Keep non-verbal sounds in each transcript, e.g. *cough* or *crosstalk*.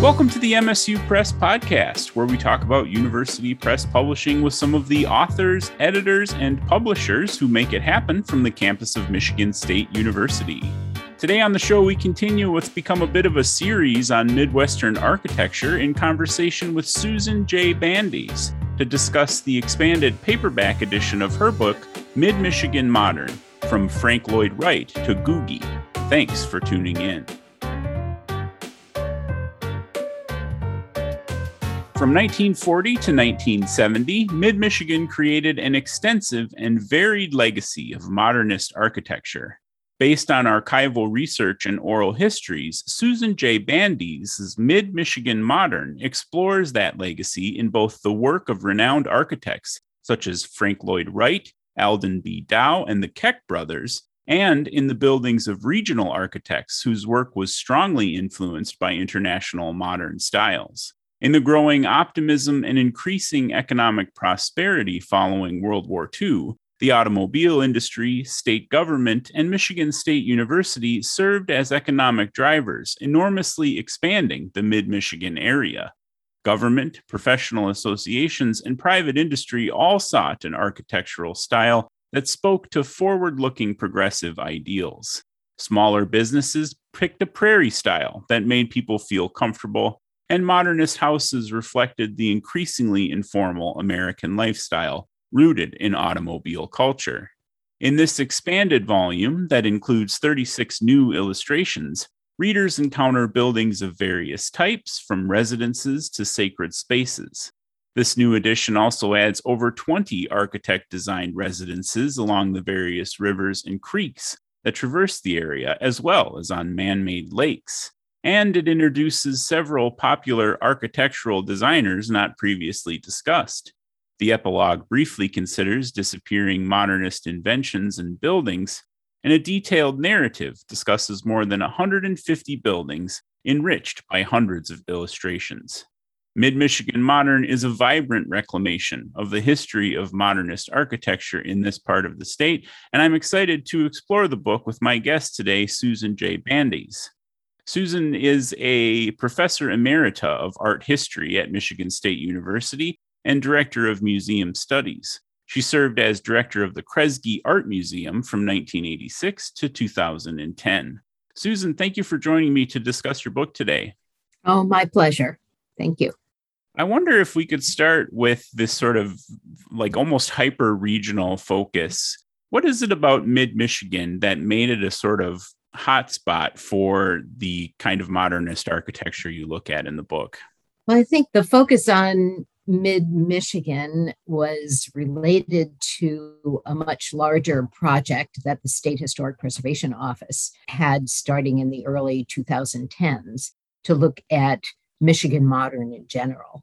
Welcome to the MSU Press Podcast, where we talk about university press publishing with some of the authors, editors, and publishers who make it happen from the campus of Michigan State University. Today on the show, we continue what's become a bit of a series on Midwestern architecture in conversation with Susan J. Bandes to discuss the expanded paperback edition of her book, Mid Michigan Modern From Frank Lloyd Wright to Googie. Thanks for tuning in. From 1940 to 1970, Mid Michigan created an extensive and varied legacy of modernist architecture. Based on archival research and oral histories, Susan J. Bandes' Mid Michigan Modern explores that legacy in both the work of renowned architects such as Frank Lloyd Wright, Alden B. Dow, and the Keck brothers, and in the buildings of regional architects whose work was strongly influenced by international modern styles. In the growing optimism and increasing economic prosperity following World War II, the automobile industry, state government, and Michigan State University served as economic drivers, enormously expanding the mid Michigan area. Government, professional associations, and private industry all sought an architectural style that spoke to forward looking progressive ideals. Smaller businesses picked a prairie style that made people feel comfortable and modernist houses reflected the increasingly informal American lifestyle rooted in automobile culture. In this expanded volume that includes 36 new illustrations, readers encounter buildings of various types, from residences to sacred spaces. This new edition also adds over 20 architect designed residences along the various rivers and creeks that traverse the area, as well as on man made lakes and it introduces several popular architectural designers not previously discussed. The epilogue briefly considers disappearing modernist inventions and buildings, and a detailed narrative discusses more than 150 buildings enriched by hundreds of illustrations. Mid Michigan Modern is a vibrant reclamation of the history of modernist architecture in this part of the state, and I'm excited to explore the book with my guest today, Susan J. Bandes. Susan is a professor emerita of art history at Michigan State University and director of museum studies. She served as director of the Kresge Art Museum from 1986 to 2010. Susan, thank you for joining me to discuss your book today. Oh, my pleasure. Thank you. I wonder if we could start with this sort of like almost hyper regional focus. What is it about mid Michigan that made it a sort of hotspot for the kind of modernist architecture you look at in the book? Well, I think the focus on mid Michigan was related to a much larger project that the State Historic Preservation Office had starting in the early 2010s to look at Michigan modern in general.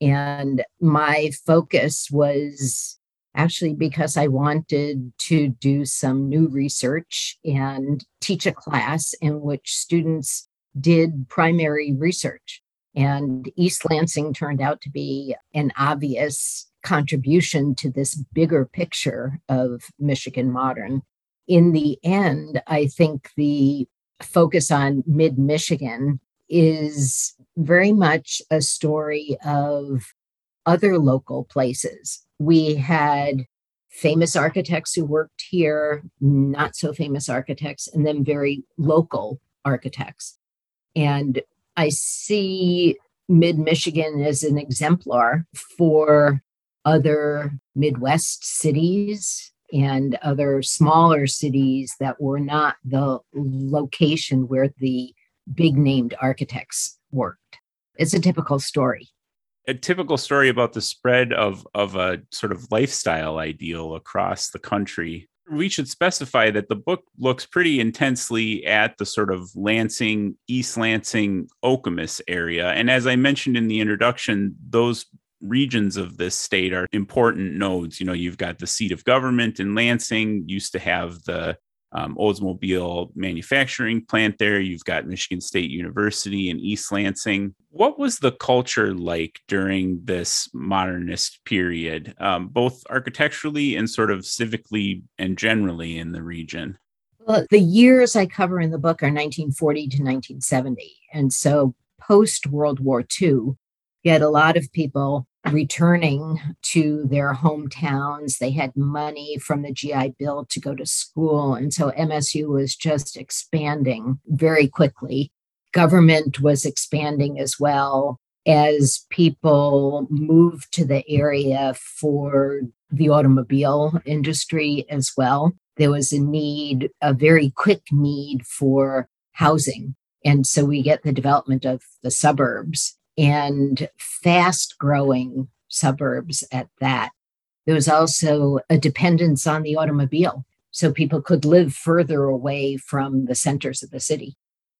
And my focus was actually because I wanted to do some new research and teach a class in which students did primary research. And East Lansing turned out to be an obvious contribution to this bigger picture of Michigan modern. In the end, I think the focus on mid Michigan is very much a story of other local places we had famous architects who worked here, not so famous architects, and then very local architects. And I see mid Michigan as an exemplar for other Midwest cities and other smaller cities that were not the location where the big named architects worked. It's a typical story a typical story about the spread of of a sort of lifestyle ideal across the country. We should specify that the book looks pretty intensely at the sort of Lansing, East Lansing, Okemos area. And as I mentioned in the introduction, those regions of this state are important nodes. You know, you've got the seat of government in Lansing, used to have the um, Oldsmobile manufacturing plant there. You've got Michigan State University in East Lansing. What was the culture like during this modernist period, um, both architecturally and sort of civically and generally in the region? Well, the years I cover in the book are 1940 to 1970. And so post World War II, you had a lot of people returning to their hometowns. They had money from the GI Bill to go to school. And so MSU was just expanding very quickly. Government was expanding as well as people moved to the area for the automobile industry as well. There was a need, a very quick need for housing. And so we get the development of the suburbs and fast growing suburbs at that. There was also a dependence on the automobile. So people could live further away from the centers of the city.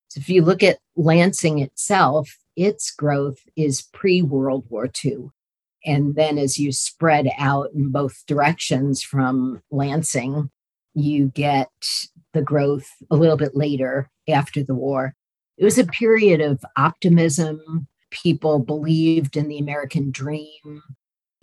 So if you look at Lansing itself, its growth is pre World War II. And then as you spread out in both directions from Lansing, you get the growth a little bit later after the war. It was a period of optimism. People believed in the American dream,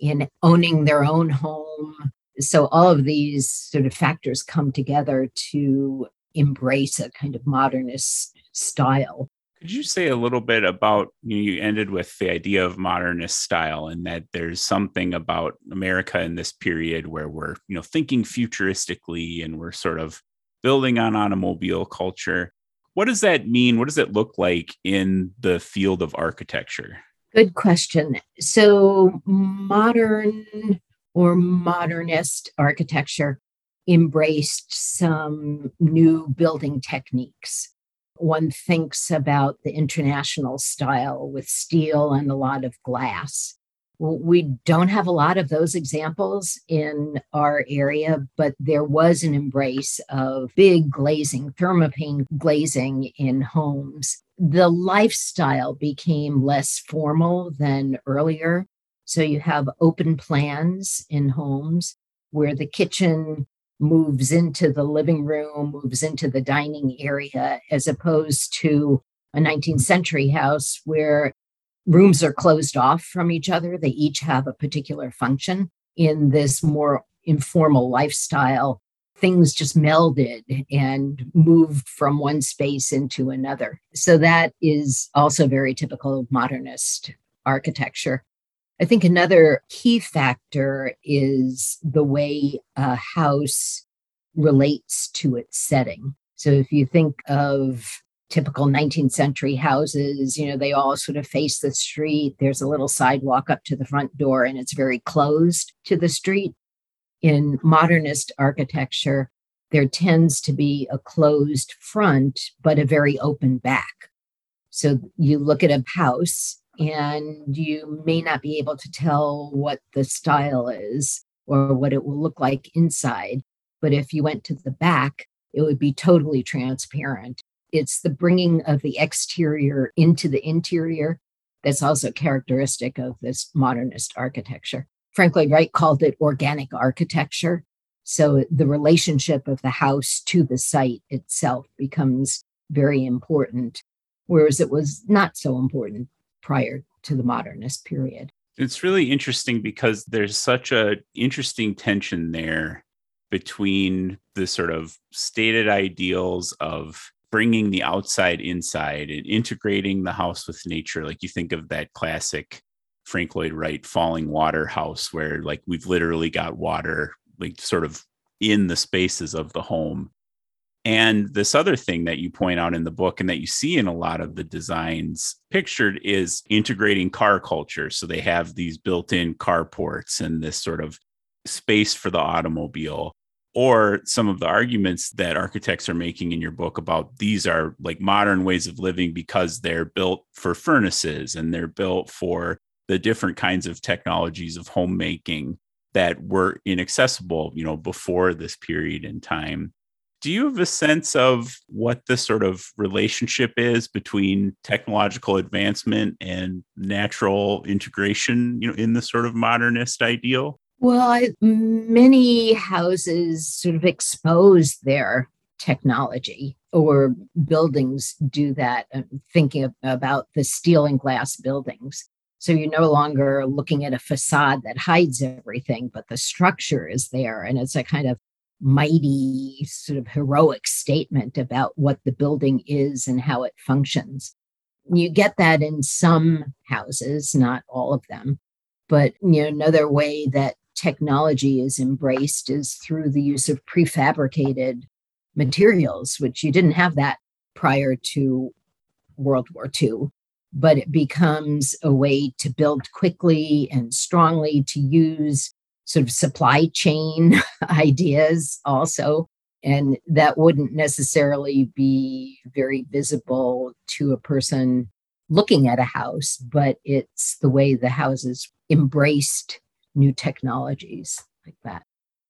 in owning their own home. So, all of these sort of factors come together to embrace a kind of modernist style. Could you say a little bit about you, ended with the idea of modernist style and that there's something about America in this period where we're, you know, thinking futuristically and we're sort of building on automobile culture. What does that mean? What does it look like in the field of architecture? Good question. So, modern or modernist architecture embraced some new building techniques one thinks about the international style with steel and a lot of glass. We don't have a lot of those examples in our area, but there was an embrace of big glazing, thermopane glazing in homes. The lifestyle became less formal than earlier. So you have open plans in homes where the kitchen moves into the living room, moves into the dining area, as opposed to a 19th century house where rooms are closed off from each other. They each have a particular function. In this more informal lifestyle, things just melded and moved from one space into another. So that is also very typical of modernist architecture. I think another key factor is the way a house relates to its setting. So if you think of typical 19th century houses, you know, they all sort of face the street. There's a little sidewalk up to the front door and it's very closed to the street. In modernist architecture, there tends to be a closed front, but a very open back. So you look at a house and you may not be able to tell what the style is or what it will look like inside. But if you went to the back, it would be totally transparent. It's the bringing of the exterior into the interior that's also characteristic of this modernist architecture. Frank Lloyd Wright called it organic architecture. So the relationship of the house to the site itself becomes very important, whereas it was not so important prior to the modernist period. It's really interesting because there's such a interesting tension there between the sort of stated ideals of bringing the outside inside and integrating the house with nature like you think of that classic Frank Lloyd Wright falling water house where like we've literally got water like sort of in the spaces of the home and this other thing that you point out in the book and that you see in a lot of the designs pictured is integrating car culture. So they have these built in carports and this sort of space for the automobile. Or some of the arguments that architects are making in your book about these are like modern ways of living because they're built for furnaces and they're built for the different kinds of technologies of homemaking that were inaccessible, you know, before this period in time. Do you have a sense of what the sort of relationship is between technological advancement and natural integration you know in the sort of modernist ideal well I, many houses sort of expose their technology or buildings do that I'm uh, thinking about the steel and glass buildings so you're no longer looking at a facade that hides everything but the structure is there and it's a kind of mighty, sort of heroic statement about what the building is and how it functions. You get that in some houses, not all of them. But you know, another way that technology is embraced is through the use of prefabricated materials, which you didn't have that prior to World War II. But it becomes a way to build quickly and strongly, to use sort of supply chain *laughs* ideas also. And that wouldn't necessarily be very visible to a person looking at a house, but it's the way the houses embraced new technologies like that.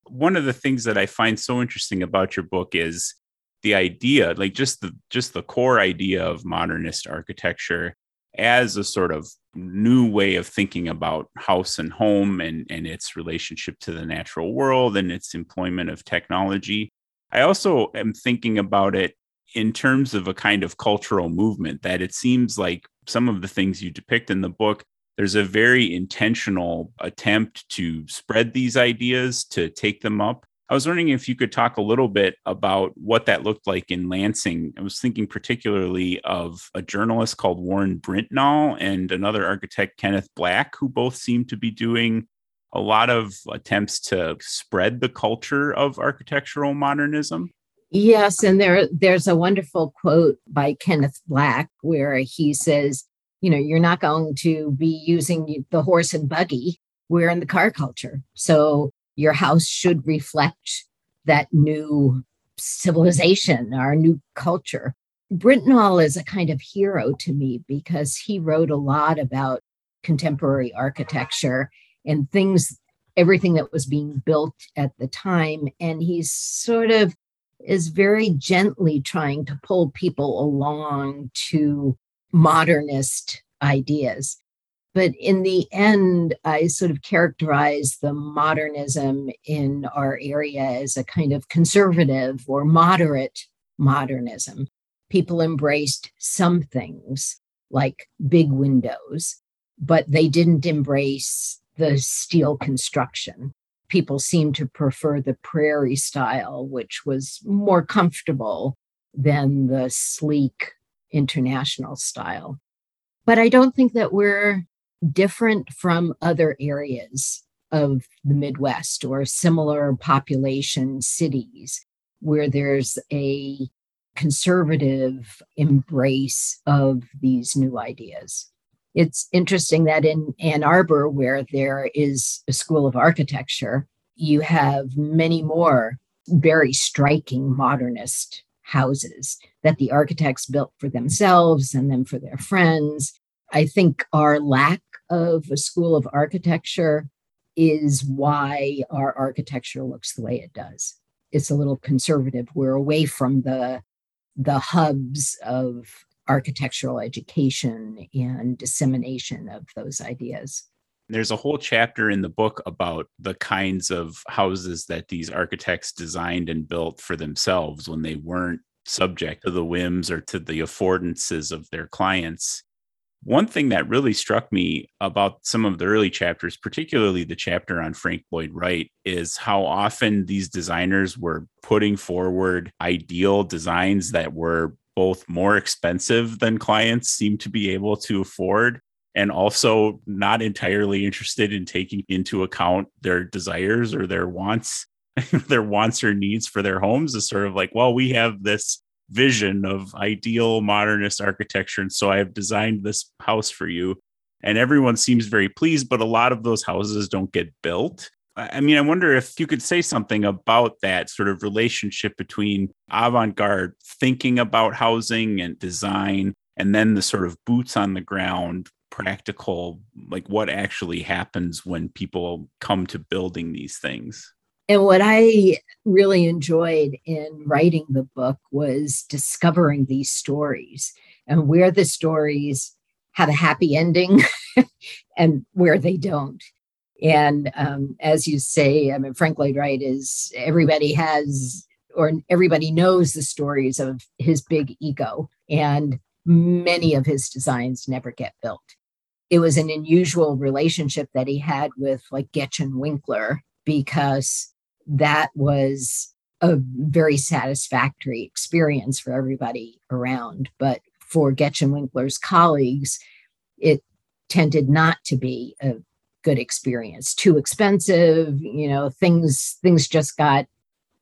One of the things that I find so interesting about your book is the idea, like just the just the core idea of modernist architecture as a sort of new way of thinking about house and home and, and its relationship to the natural world and its employment of technology. I also am thinking about it in terms of a kind of cultural movement that it seems like some of the things you depict in the book there's a very intentional attempt to spread these ideas to take them up. I was wondering if you could talk a little bit about what that looked like in lansing. I was thinking particularly of a journalist called warren brintnall and another architect kenneth black who both seem to be doing a lot of attempts to spread the culture of architectural modernism. Yes, and there there's a wonderful quote by Kenneth Black where he says, you know, you're not going to be using the horse and buggy. We're in the car culture. So your house should reflect that new civilization, our new culture. Brintnall is a kind of hero to me because he wrote a lot about contemporary architecture and things, everything that was being built at the time. And he's sort of is very gently trying to pull people along to modernist ideas. But in the end, I sort of characterize the modernism in our area as a kind of conservative or moderate modernism. People embraced some things like big windows, but they didn't embrace the steel construction people seemed to prefer the prairie style, which was more comfortable than the sleek international style. But I don't think that we're different from other areas of the Midwest or similar population cities where there's a conservative embrace of these new ideas it's interesting that in Ann Arbor, where there is a school of architecture, you have many more very striking modernist houses that the architects built for themselves and then for their friends. I think our lack of a school of architecture is why our architecture looks the way it does. It's a little conservative. We're away from the the hubs of architectural education and dissemination of those ideas. There's a whole chapter in the book about the kinds of houses that these architects designed and built for themselves when they weren't subject to the whims or to the affordances of their clients. One thing that really struck me about some of the early chapters, particularly the chapter on Frank Lloyd Wright, is how often these designers were putting forward ideal designs that were both more expensive than clients seem to be able to afford and also not entirely interested in taking into account their desires or their wants *laughs* their wants or needs for their homes. Is sort of like well we have this vision of ideal modernist architecture and so i have designed this house for you. And everyone seems very pleased but a lot of those houses don't get built. I mean, I wonder if you could say something about that sort of relationship between avant garde thinking about housing and design, and then the sort of boots on the ground, practical, like what actually happens when people come to building these things. And what I really enjoyed in writing the book was discovering these stories and where the stories have a happy ending *laughs* and where they don't. And um, as you say, I mean, Frank Lloyd Wright is everybody has or everybody knows the stories of his big ego, and many of his designs never get built. It was an unusual relationship that he had with like Goetsch Winckler because that was a very satisfactory experience for everybody around. But for Goetsch and Winckler's colleagues, it tended not to be a good experience. Too expensive, you know, things things just got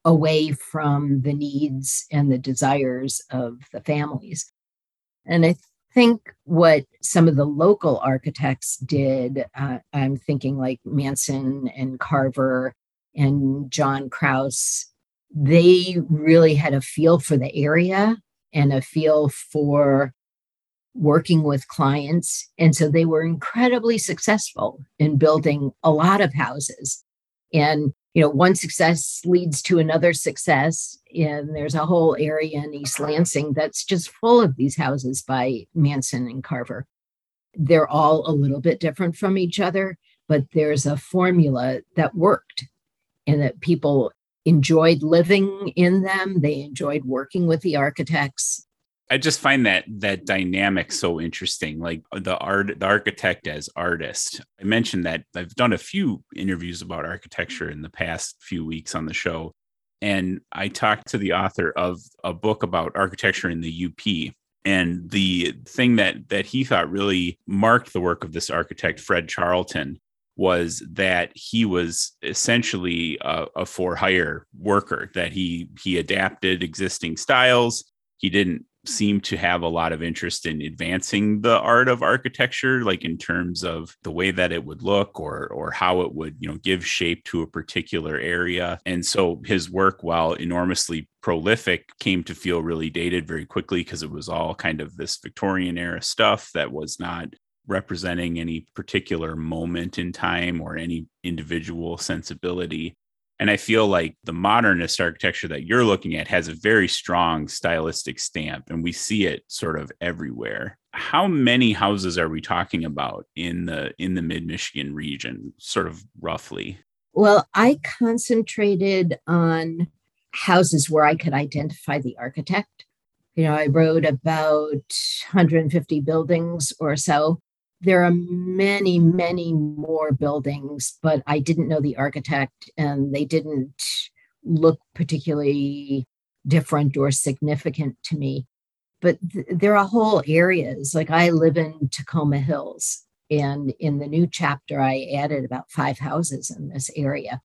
away from the needs and the desires of the families. And I think what some of the local architects did, uh, I'm thinking like Manson and Carver and John Krause, they really had a feel for the area and a feel for working with clients. And so they were incredibly successful in building a lot of houses. And, you know, one success leads to another success. And there's a whole area in East Lansing that's just full of these houses by Manson and Carver. They're all a little bit different from each other, but there's a formula that worked and that people enjoyed living in them. They enjoyed working with the architects. I just find that that dynamic so interesting. Like uh, the art, the architect as artist. I mentioned that I've done a few interviews about architecture in the past few weeks on the show, and I talked to the author of a book about architecture in the UP. And the thing that that he thought really marked the work of this architect, Fred Charlton, was that he was essentially a, a for hire worker. That he he adapted existing styles. He didn't seem to have a lot of interest in advancing the art of architecture like in terms of the way that it would look or or how it would you know give shape to a particular area. And so his work while enormously prolific came to feel really dated very quickly because it was all kind of this Victorian era stuff that was not representing any particular moment in time or any individual sensibility and I feel like the modernist architecture that you're looking at has a very strong stylistic stamp, and we see it sort of everywhere. How many houses are we talking about in the in the mid Michigan region, sort of roughly? Well, I concentrated on houses where I could identify the architect. You know, I wrote about 150 buildings or so there are many, many more buildings, but I didn't know the architect and they didn't look particularly different or significant to me. But th- there are whole areas, like I live in Tacoma Hills, and in the new chapter, I added about five houses in this area.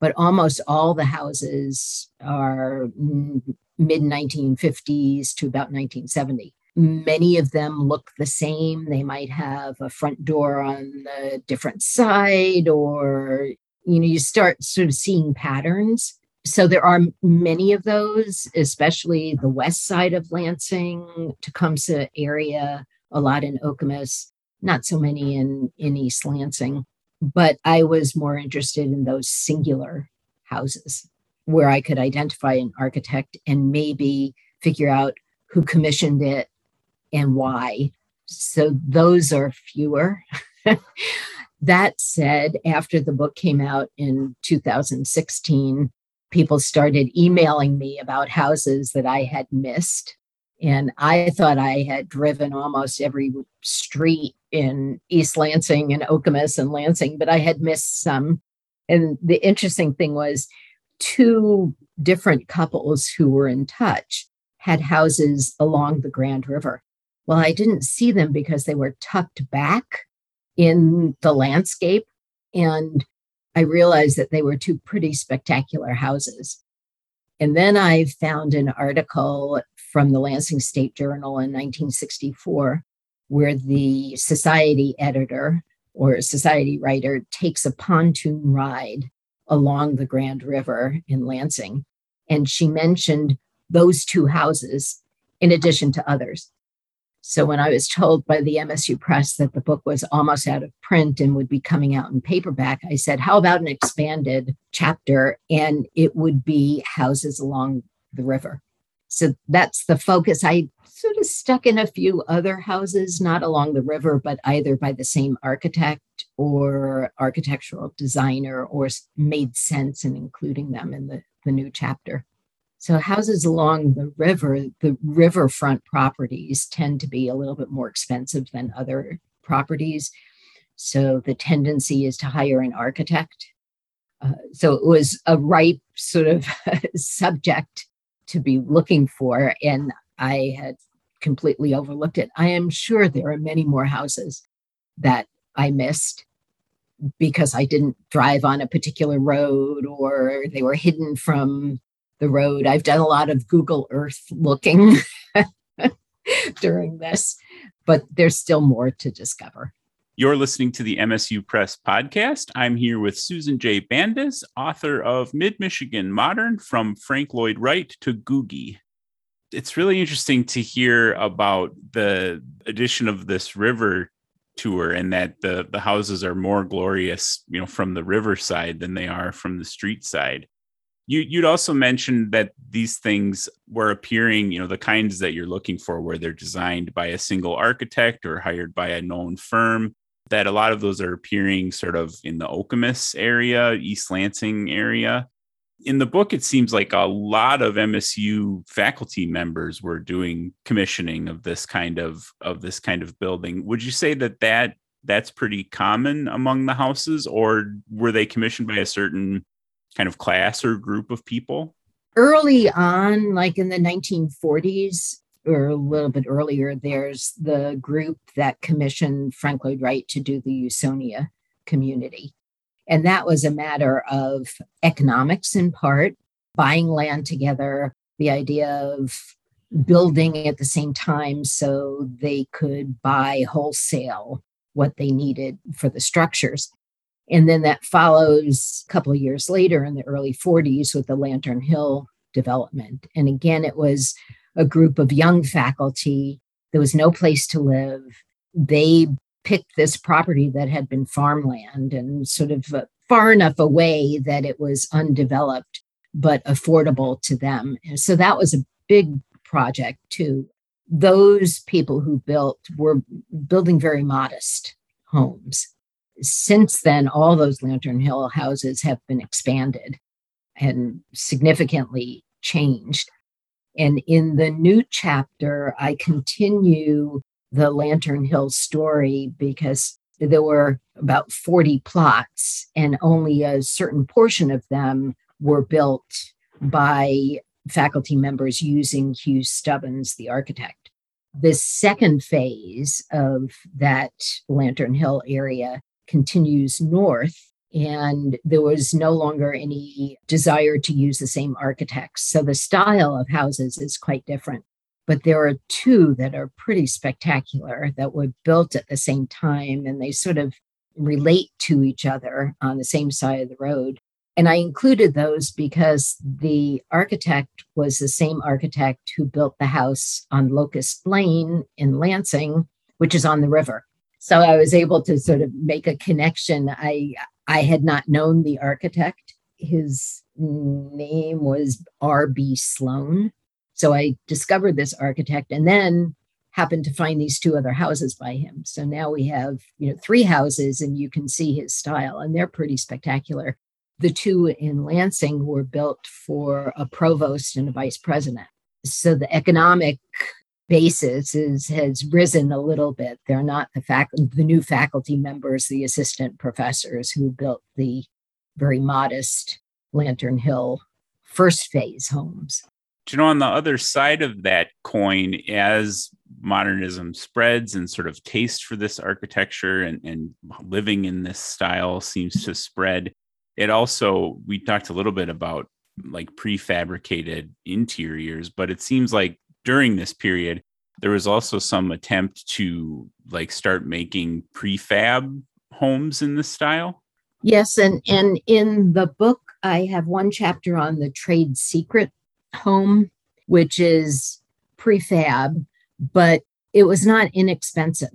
But almost all the houses are mm, mid 1950s to about 1970 Many of them look the same. They might have a front door on the different side, or, you know, you start sort of seeing patterns. So there are many of those, especially the west side of Lansing, Tecumseh area, a lot in Okemos, not so many in, in East Lansing. But I was more interested in those singular houses where I could identify an architect and maybe figure out who commissioned it and why. So those are fewer. *laughs* that said, after the book came out in 2016, people started emailing me about houses that I had missed. And I thought I had driven almost every street in East Lansing and Okemos and Lansing, but I had missed some. And the interesting thing was, two different couples who were in touch had houses along the Grand River. Well, I didn't see them because they were tucked back in the landscape. And I realized that they were two pretty spectacular houses. And then I found an article from the Lansing State Journal in 1964 where the society editor or society writer takes a pontoon ride along the Grand River in Lansing. And she mentioned those two houses in addition to others. So when I was told by the MSU Press that the book was almost out of print and would be coming out in paperback, I said, How about an expanded chapter? And it would be houses along the river. So that's the focus. I sort of stuck in a few other houses, not along the river, but either by the same architect or architectural designer, or made sense in including them in the, the new chapter. So houses along the river, the riverfront properties tend to be a little bit more expensive than other properties. So the tendency is to hire an architect. Uh, so it was a ripe sort of *laughs* subject to be looking for. And I had completely overlooked it. I am sure there are many more houses that I missed because I didn't drive on a particular road or they were hidden from the road. I've done a lot of Google Earth looking *laughs* during this, but there's still more to discover. You're listening to the MSU Press podcast. I'm here with Susan J. Bandes, author of Mid Michigan Modern From Frank Lloyd Wright to Googie. It's really interesting to hear about the addition of this river tour and that the the houses are more glorious, you know, from the riverside than they are from the street side. You you'd also mentioned that these things were appearing, you know, the kinds that you're looking for where they're designed by a single architect or hired by a known firm that a lot of those are appearing sort of in the Okemos area, East Lansing area. In the book, it seems like a lot of MSU faculty members were doing commissioning of this kind of of this kind of building. Would you say that that that's pretty common among the houses, or were they commissioned by a certain kind of class or group of people? Early on, like in the 1940s, or a little bit earlier, there's the group that commissioned Frank Lloyd Wright to do the Usonia community. And that was a matter of economics in part, buying land together, the idea of building at the same time so they could buy wholesale what they needed for the structures. And then that follows a couple of years later in the early 40s with the Lantern Hill development. And again, it was a group of young faculty. There was no place to live. They picked this property that had been farmland and sort of uh, far enough away that it was undeveloped but affordable to them. And so that was a big project too. Those people who built were building very modest homes. Since then, all those Lantern Hill houses have been expanded and significantly changed. And in the new chapter, I continue the Lantern Hill story because there were about 40 plots, and only a certain portion of them were built by faculty members using Hugh Stubbins, the architect. The second phase of that Lantern Hill area continues north and there was no longer any desire to use the same architects. So the style of houses is quite different. But there are two that are pretty spectacular that were built at the same time and they sort of relate to each other on the same side of the road. And I included those because the architect was the same architect who built the house on Locust Lane in Lansing, which is on the river. So I was able to sort of make a connection. I I had not known the architect. His name was R.B. Sloan. So I discovered this architect and then happened to find these two other houses by him. So now we have, you know, three houses and you can see his style and they're pretty spectacular. The two in Lansing were built for a provost and a vice president. So the economic basis is has risen a little bit. They're not the fac- the new faculty members, the assistant professors who built the very modest Lantern Hill first phase homes. Do you know, on the other side of that coin, as modernism spreads and sort of taste for this architecture and, and living in this style seems to spread, it also, we talked a little bit about like prefabricated interiors, but it seems like during this period, there was also some attempt to like start making prefab homes in this style. Yes, and and in the book, I have one chapter on the trade secret home, which is prefab, but it was not inexpensive.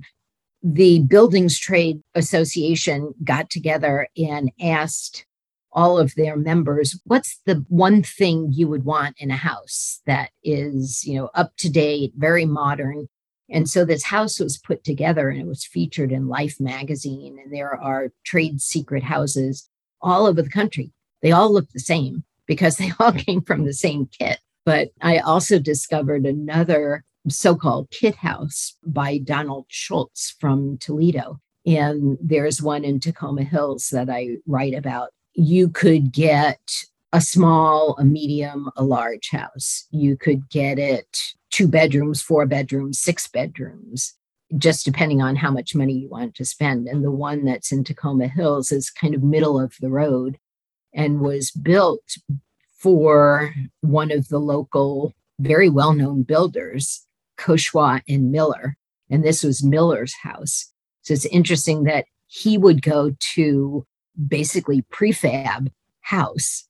The Buildings Trade Association got together and asked all of their members what's the one thing you would want in a house that is you know up to date very modern? And so this house was put together and it was featured in life magazine and there are trade secret houses all over the country. They all look the same because they all *laughs* came from the same kit. But i also discovered another so-called kit house by donald scholz from toledo. And there's one in Tacoma Hills that I write about you could get a small, a medium, a large house. You could get it two bedrooms, four bedrooms, six bedrooms, just depending on how much money you want to spend. And the one that's in Tacoma Hills is kind of middle of the road and was built for one of the local, very well known builders, Koshwa and Miller. And this was Miller's house. So it's interesting that he would go to basically prefab house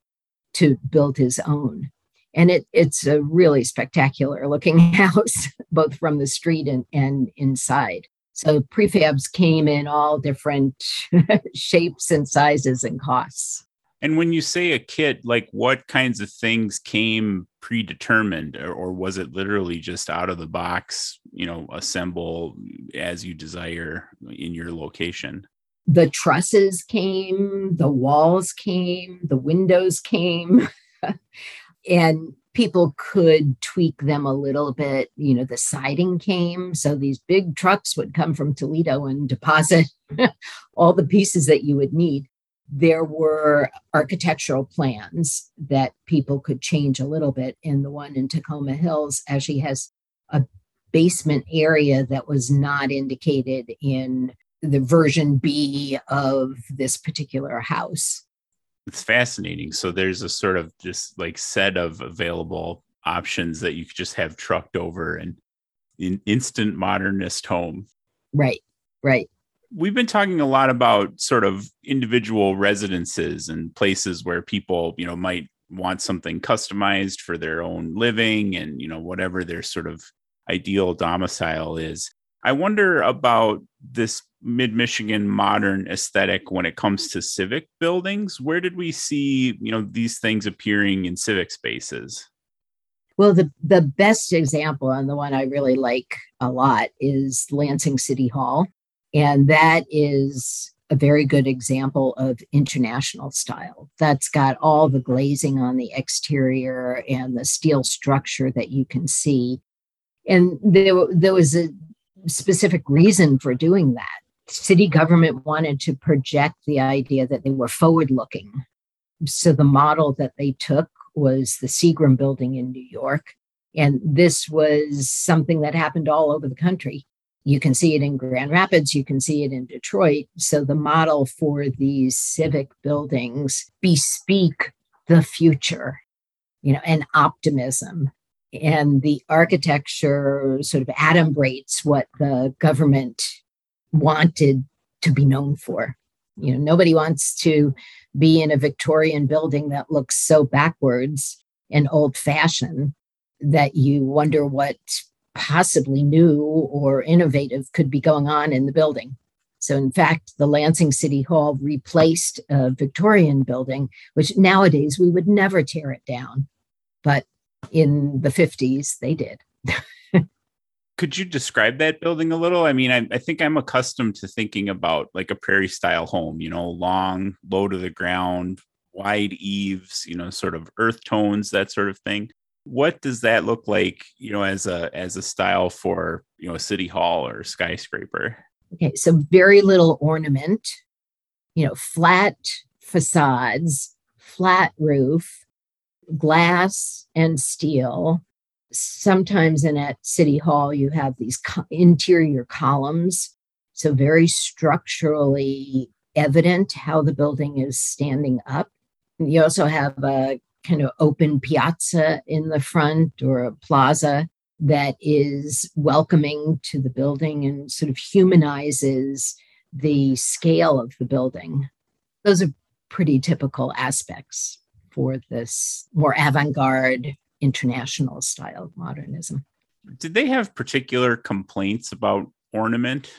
to build his own. And it, it's a really spectacular looking *laughs* house, both from the street and, and inside. So prefabs came in all different *laughs* shapes and sizes and costs. And when you say a kit, like what kinds of things came predetermined, or, or, was it literally just out of the box, you know, assemble as you desire in your location? The trusses came, the walls came, the windows came, *laughs* and people could tweak them a little bit. You know, the siding came. So these big trucks would come from Toledo and deposit *laughs* all the pieces that you would need there were architectural plans that people could change a little bit. In the one in Tacoma Hills actually has a basement area that was not indicated in the version B of this particular house. It's fascinating. So there's a sort of just like set of available options that you could just have trucked over and in instant modernist home. Right, right we've been talking a lot about sort of individual residences and places where people, you know, might want something customized for their own living and, you know, whatever their sort of ideal domicile is. I wonder about this mid Michigan modern aesthetic when it comes to civic buildings. Where did we see, you know, these things appearing in civic spaces? Well, the, the best example and the one I really like a lot is Lansing City Hall. And that is a very good example of international style. That's got all the glazing on the exterior and the steel structure that you can see. And there, there was a specific reason for doing that. City government wanted to project the idea that they were forward looking. So the model that they took was the Seagram building in New York. And this was something that happened all over the country. You can see it in Grand Rapids, you can see it in Detroit. So the model for these civic buildings bespeak the future, you know, and optimism. And the architecture sort of adumbrates what the government wanted to be known for. You know, nobody wants to be in a Victorian building that looks so backwards and old fashioned that you wonder what possibly new or innovative could be going on in the building. So, in fact, the Lansing City Hall replaced a Victorian building, which nowadays we would never tear it down. But in the 50s, they did. *laughs* Could you describe that building a little? I mean, I, I, think I'm accustomed to thinking about like a prairie style home, you know, long, low to the ground, wide eaves, you know, sort of earth tones, that sort of thing. What does that look like you know as a as a style for you know a city hall or skyscraper? Okay so very little ornament you know flat facades flat roof glass and steel sometimes in at city hall you have these co- interior columns so very structurally evident how the building is standing up you also have a kind of open piazza in the front or a plaza that is welcoming to the building and sort of humanizes the scale of the building. Those are pretty typical aspects for this more avant garde international style of modernism. Did they have particular complaints about ornament?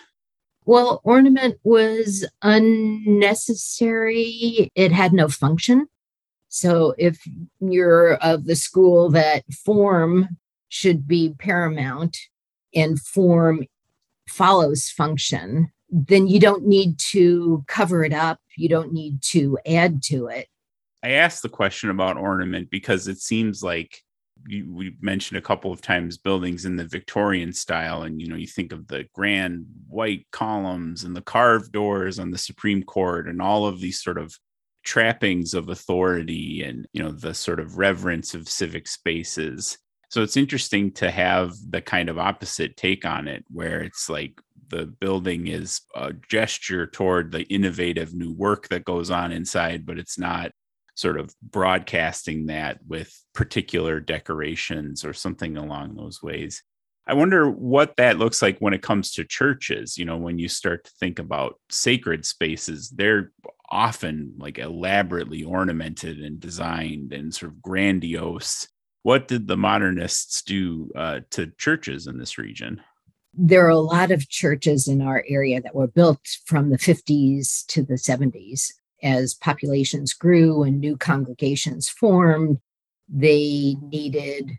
Well, ornament was unnecessary. It had no function. So if you're of the school that form should be paramount and form follows function, then you don't need to cover it up. You don't need to add to it. I asked the question about ornament because it seems like you, we mentioned a couple of times buildings in the Victorian style, and you know, you think of the grand white columns and the carved doors on the Supreme Court and all of these sort of trappings of authority and you know the sort of reverence of civic spaces. So it's interesting to have the kind of opposite take on it, where it's like the building is a gesture toward the innovative new work that goes on inside, but it's not sort of broadcasting that with particular decorations or something along those ways. I wonder what that looks like when it comes to churches. You know, when you start to think about sacred spaces, they're often like elaborately ornamented and designed and sort of grandiose. What did the modernists do uh, to churches in this region? There are a lot of churches in our area that were built from the 50s to the 70s. As populations grew and new congregations formed, they needed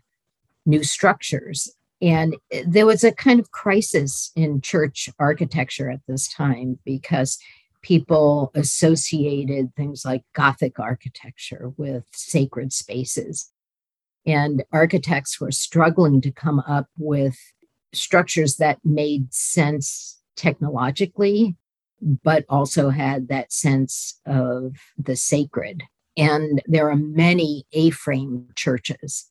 new structures. And there was a kind of crisis in church architecture at this time because people associated things like Gothic architecture with sacred spaces. And architects were struggling to come up with structures that made sense technologically, but also had that sense of the sacred. And there are many A frame churches.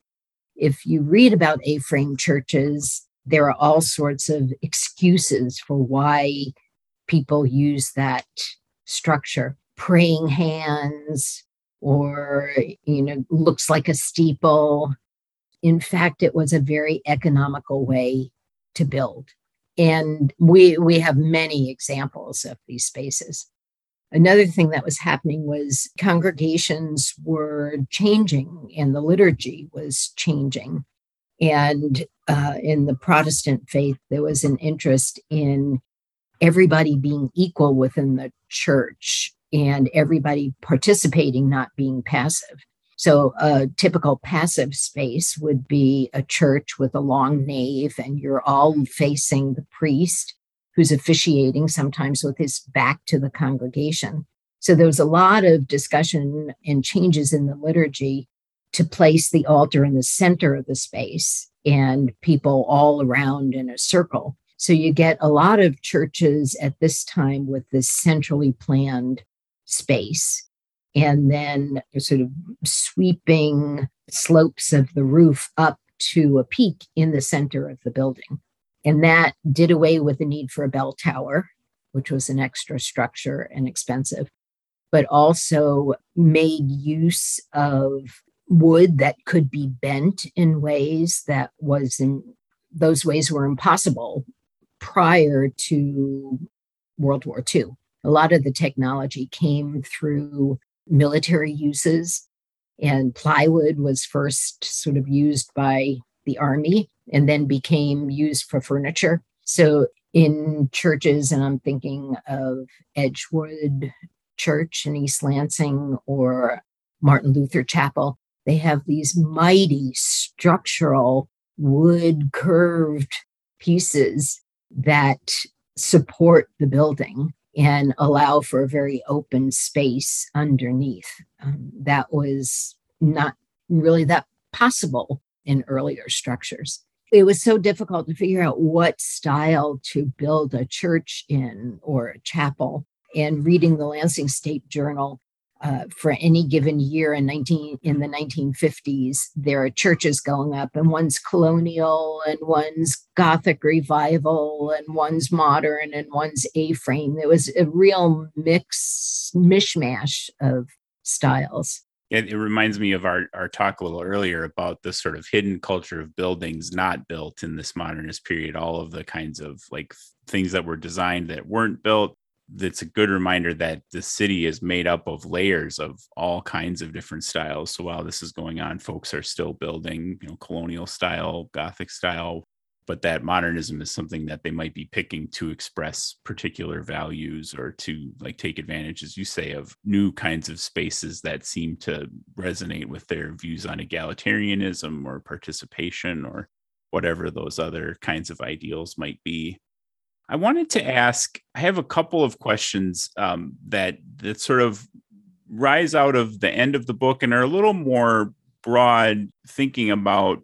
If you read about A frame churches, there are all sorts of excuses for why people use that structure praying hands or you know looks like a steeple in fact it was a very economical way to build. And we we have many examples of these spaces. Another thing that was happening was congregations were changing and the liturgy was changing. And uh, in the Protestant faith, there was an interest in everybody being equal within the church and everybody participating, not being passive. So, a typical passive space would be a church with a long nave, and you're all mm-hmm. facing the priest who's officiating, sometimes with his back to the congregation. So, there was a lot of discussion and changes in the liturgy to place the altar in the center of the space and people all around in a circle. So, you get a lot of churches at this time with this centrally planned space and then sort of sweeping slopes of the roof up to a peak in the center of the building. And that did away with the need for a bell tower, which was an extra structure and expensive, but also made use of wood that could be bent in ways that was in those ways were impossible prior to World War II. A lot of the technology came through military uses. And plywood was first sort of used by the army and then became used for furniture. So in churches, and I'm thinking of Edgewood Church in East Lansing or Martin Luther Chapel, they have these mighty structural wood curved pieces that support the building and allow for a very open space underneath. Um, that was not really that possible in earlier structures. It was so difficult to figure out what style to build a church in or a chapel. And reading the Lansing State Journal, uh, for any given year in 19 in the 1950s there are churches going up and one's colonial and one's gothic revival and one's modern and one's a-frame. There was a real mix mishmash of styles. It, it reminds me of our, our talk a little earlier about the sort of hidden culture of buildings not built in this modernist period all of the kinds of like things that were designed that weren't built it's a good reminder that the city is made up of layers of all kinds of different styles. So while this is going on, folks are still building, you know, colonial style, gothic style, but that modernism is something that they might be picking to express particular values or to like take advantage, as you say, of new kinds of spaces that seem to resonate with their views on egalitarianism or participation or whatever those other kinds of ideals might be. I wanted to ask. I have a couple of questions um, that that sort of rise out of the end of the book and are a little more broad, thinking about.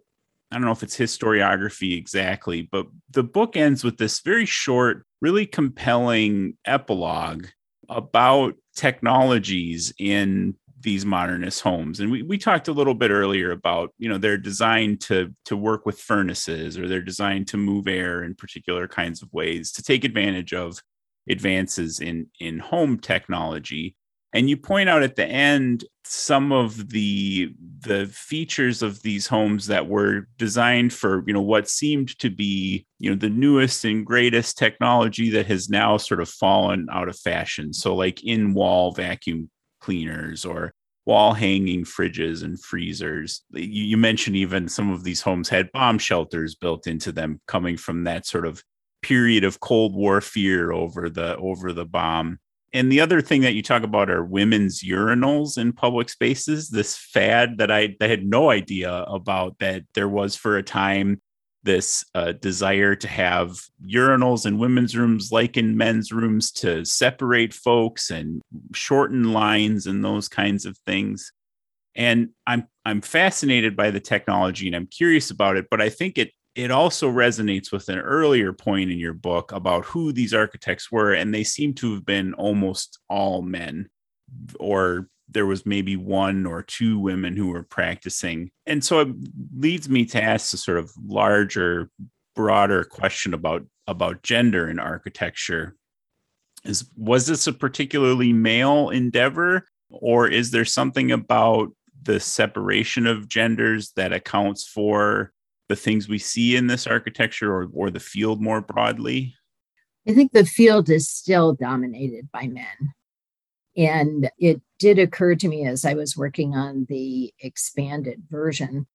I don't know if it's historiography exactly, but the book ends with this very short, really compelling epilogue about technologies in these modernist homes. And we, we talked a little bit earlier about you know they're designed to to work with furnaces or they're designed to move air in particular kinds of ways to take advantage of advances in in home technology. And you point out at the end some of the the features of these homes that were designed for you know what seemed to be you know the newest and greatest technology that has now sort of fallen out of fashion. So like in wall vacuum cleaners or wall hanging fridges and freezers. You, you, mentioned even some of these homes had bomb shelters built into them, coming from that sort of period of Cold War fear over the over the bomb. And the other thing that you talk about are women's urinals in public spaces. This fad that I, I had no idea about that there was for a time this uh, desire to have urinals in women's rooms like in men's rooms to separate folks and shorten lines and those kinds of things. And i'm i'm fascinated by the technology and i'm curious about it but i think it it also resonates with an earlier point in your book about who these architects were and they seem to have been almost all men or there was maybe one or two women who were practicing. And so it leads me to ask a sort of larger, broader question about about gender in architecture. Is was this a particularly male endeavor, or is there something about the separation of genders that accounts for the things we see in this architecture or, or the field more broadly? I think the field is still dominated by men. And it did occur to me as I was working on the expanded version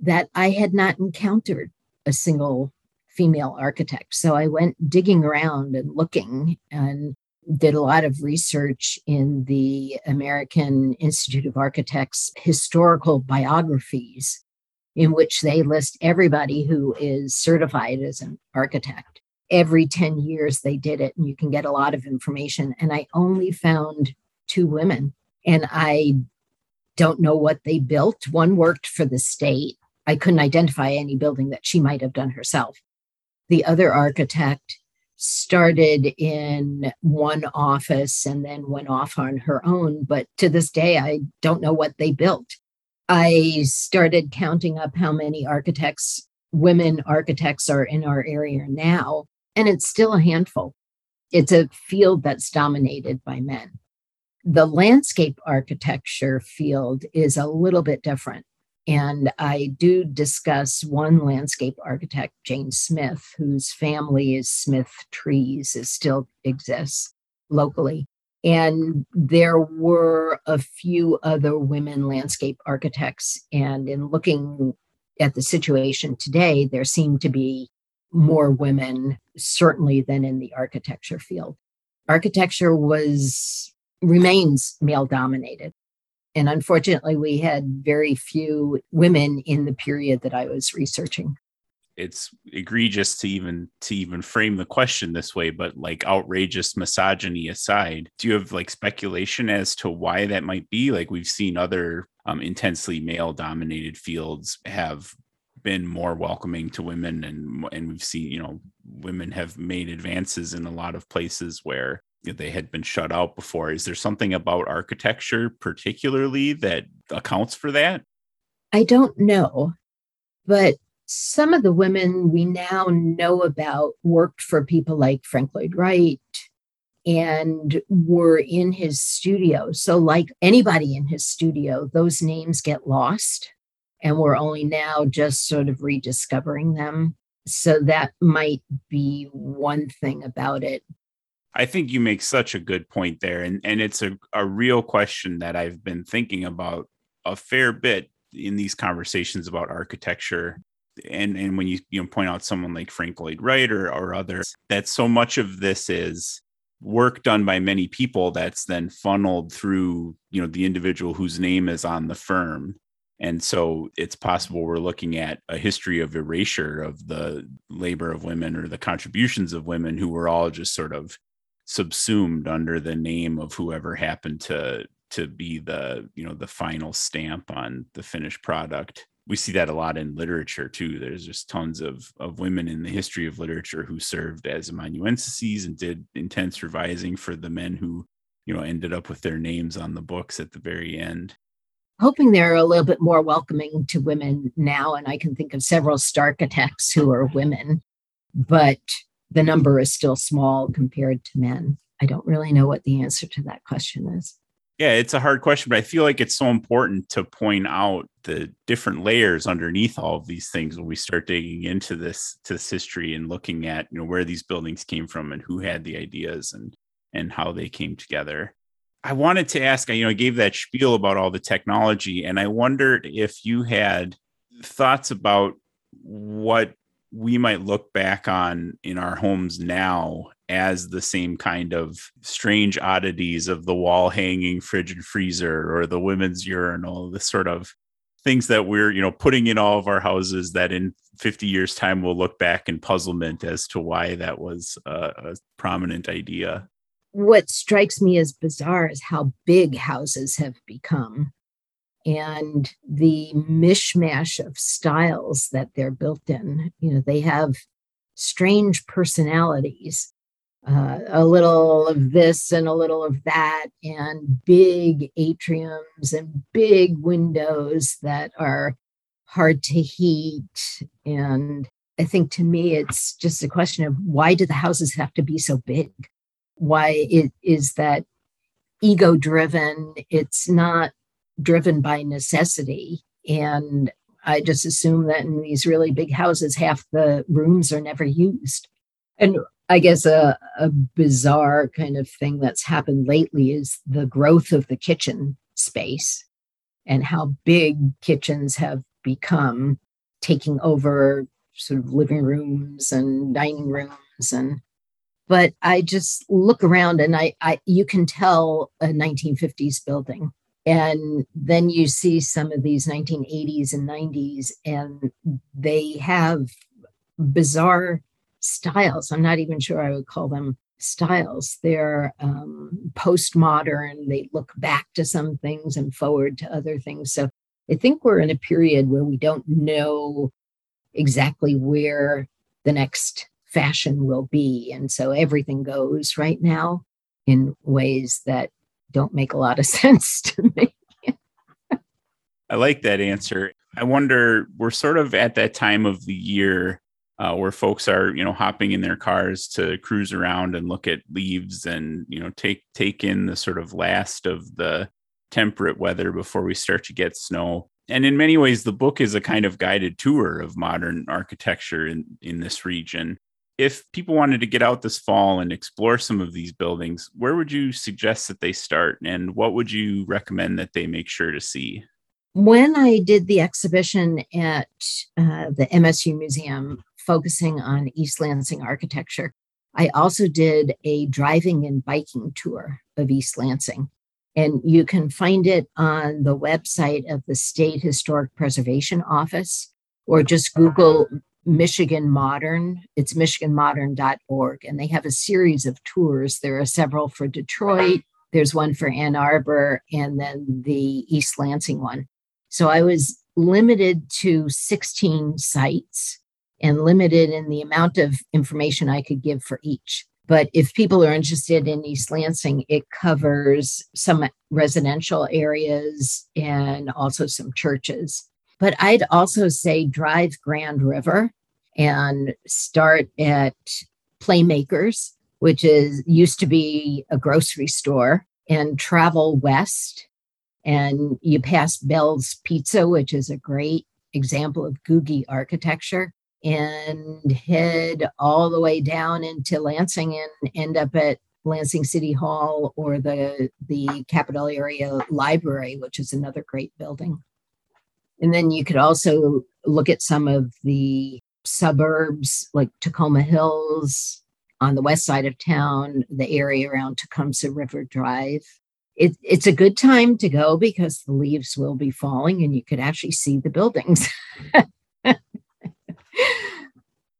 that I had not encountered a single female architect. So I went digging around and looking and did a lot of research in the American Institute of Architects historical biographies, in which they list everybody who is certified as an architect. Every 10 years they did it, and you can get a lot of information. And I only found two women. And I don't know what they built. One worked for the state. I couldn't identify any building that she might have done herself. The other architect started in one office and then went off on her own. But to this day, I don't know what they built. I started counting up how many architects, women architects, are in our area now, and it's still a handful. It's a field that's dominated by men the landscape architecture field is a little bit different. And I do discuss one landscape architect, Jane Smith, whose family is Smith Trees, it still exists locally. And there were a few other women landscape architects. And in looking at the situation today, there seem to be more women, certainly, than in the architecture field. Architecture was remains male dominated. And unfortunately, we had very few women in the period that I was researching. It's egregious to even to even frame the question this way, but like outrageous misogyny aside, do you have like speculation as to why that might be? Like we've seen other um, intensely male dominated fields have been more welcoming to women and and we've seen you know women have made advances in a lot of places where they had been shut out before. Is there something about architecture particularly that accounts for that? I don't know, but some of the women we now know about worked for people like Frank Lloyd Wright and were in his studio. So, like anybody in his studio, those names get lost, and we're only now just sort of rediscovering them. So, that might be one thing about it. I think you make such a good point there. And, and it's a, a real question that I've been thinking about a fair bit in these conversations about architecture. And, and when you, you know, point out someone like Frank Lloyd Wright or, or others, that so much of this is work done by many people that's then funneled through, you know, the individual whose name is on the firm. And so it's possible we're looking at a history of erasure of the labor of women or the contributions of women who were all just sort of subsumed under the name of whoever happened to to be the you know the final stamp on the finished product we see that a lot in literature too there's just tons of of women in the history of literature who served as amanuenses and did intense revising for the men who you know, ended up with their names on the books at the very end. Hoping they're a little bit more welcoming to women now. And I can think of several Stark architects who are women, but the number is still small compared to men. I don't really know what the answer to that question is. Yeah, it's a hard question, but I feel like it's so important to point out the different layers underneath all of these things when we start digging into this to this history and looking at you know where these buildings came from and who had the ideas and and how they came together. I wanted to ask, you know, I gave that spiel about all the technology, and I wondered if you had thoughts about what we might look back on in our homes now as the same kind of strange oddities of the wall hanging fridge and freezer or the women's urinal, the sort of things that we're, you know, putting in all of our houses that in 50 years time we'll look back in puzzlement as to why that was a, a prominent idea. What strikes me as bizarre is how big houses have become and the mishmash of styles that they're built in. You know, they have strange personalities uh, a little of this and a little of that, and big atriums and big windows that are hard to heat. And I think to me, it's just a question of why do the houses have to be so big? Why it is that ego driven? It's not driven by necessity. And I just assume that in these really big houses, half the rooms are never used. And I guess a, a bizarre kind of thing that's happened lately is the growth of the kitchen space and how big kitchens have become, taking over sort of living rooms and dining rooms and but I just look around and I, I you can tell a 1950s building and then you see some of these 1980s and 90s and they have bizarre styles. I'm not even sure I would call them styles. They're um, postmodern. They look back to some things and forward to other things. So I think we're in a period where we don't know exactly where the next fashion will be. And so everything goes right now in ways that don't make a lot of *laughs* sense to me. I like that answer. I wonder, we're sort of at that time of the year uh, where folks are you know hopping in their cars to cruise around and look at leaves and you know take take in the sort of last of the temperate weather before we start to get snow and in many ways the book is a kind of guided tour of modern architecture in in this region if people wanted to get out this fall and explore some of these buildings where would you suggest that they start and what would you recommend that they make sure to see when I did the exhibition at uh, the MSU Museum focusing on East Lansing architecture. I also did a driving and biking tour of East Lansing. And you can find it on the website of the State Historic Preservation Office or just Google Michigan Modern. It's michiganmodern.org. And they have a series of tours. There are several for Detroit, there's one for Ann Arbor, and then the East Lansing one. So I was limited to 16 sites and limited in the amount of information I could give for each. But if people are interested in East Lansing, it covers some residential areas and also some churches. But I'd also say drive Grand River and start at Playmakers, which is used to be a grocery store, and travel west. And you pass Bell's Pizza, which is a great example of Googie architecture and head all the way down into Lansing and end up at Lansing City Hall or the the Capital Area Library, which is another great building. And then you could also look at some of the suburbs like Tacoma Hills on the west side of town, the area around Tecumseh River Drive. It, it's a good time to go because the leaves will be falling and you could actually see the buildings. *laughs*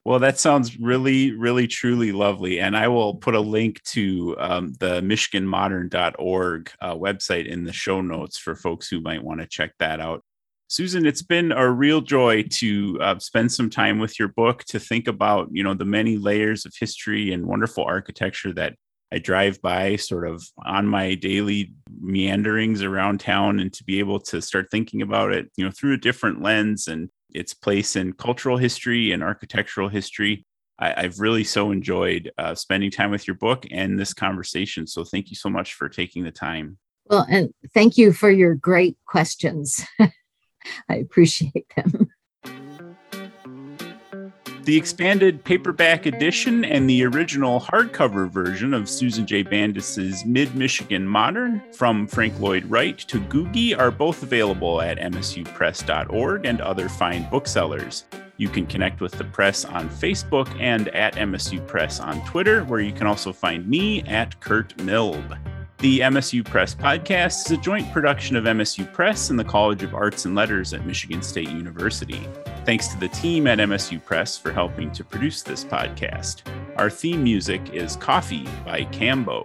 Well, that sounds really, really, truly lovely. And I will put a link to um, the MichiganModern.org uh, website in the show notes for folks who might want to check that out. Susan, it's been a real joy to uh, spend some time with your book to think about, you know, the many layers of history and wonderful architecture that I drive by sort of on my daily meanderings around town and to be able to start thinking about it, you know, through a different lens and its place in cultural history and architectural history. I, have really so enjoyed uh, spending time with your book and this conversation. So thank you so much for taking the time. Well, and thank you for your great questions. *laughs* *laughs* I appreciate them. The expanded paperback edition and the original hardcover version of Susan J. Bandes's Mid Michigan Modern from Frank Lloyd Wright to Googie are both available at msupress.org and other fine booksellers. You can connect with the press on Facebook and at MSU Press on Twitter, where you can also find me at Kurt Milb. The MSU Press podcast is a joint production of MSU Press and the College of Arts and Letters at Michigan State University. Thanks to the team at MSU Press for helping to produce this podcast. Our theme music is Coffee by Cambo.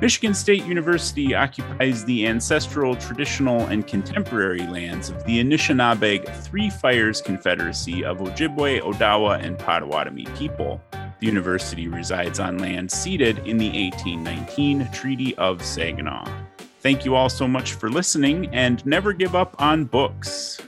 Michigan State University occupies the ancestral, traditional, and contemporary lands of the Anishinaabeg Three Fires Confederacy of Ojibwe, Odawa, and Potawatomi people. The university resides on land ceded in the 1819 Treaty of Saginaw. Thank you all so much for listening and never give up on books.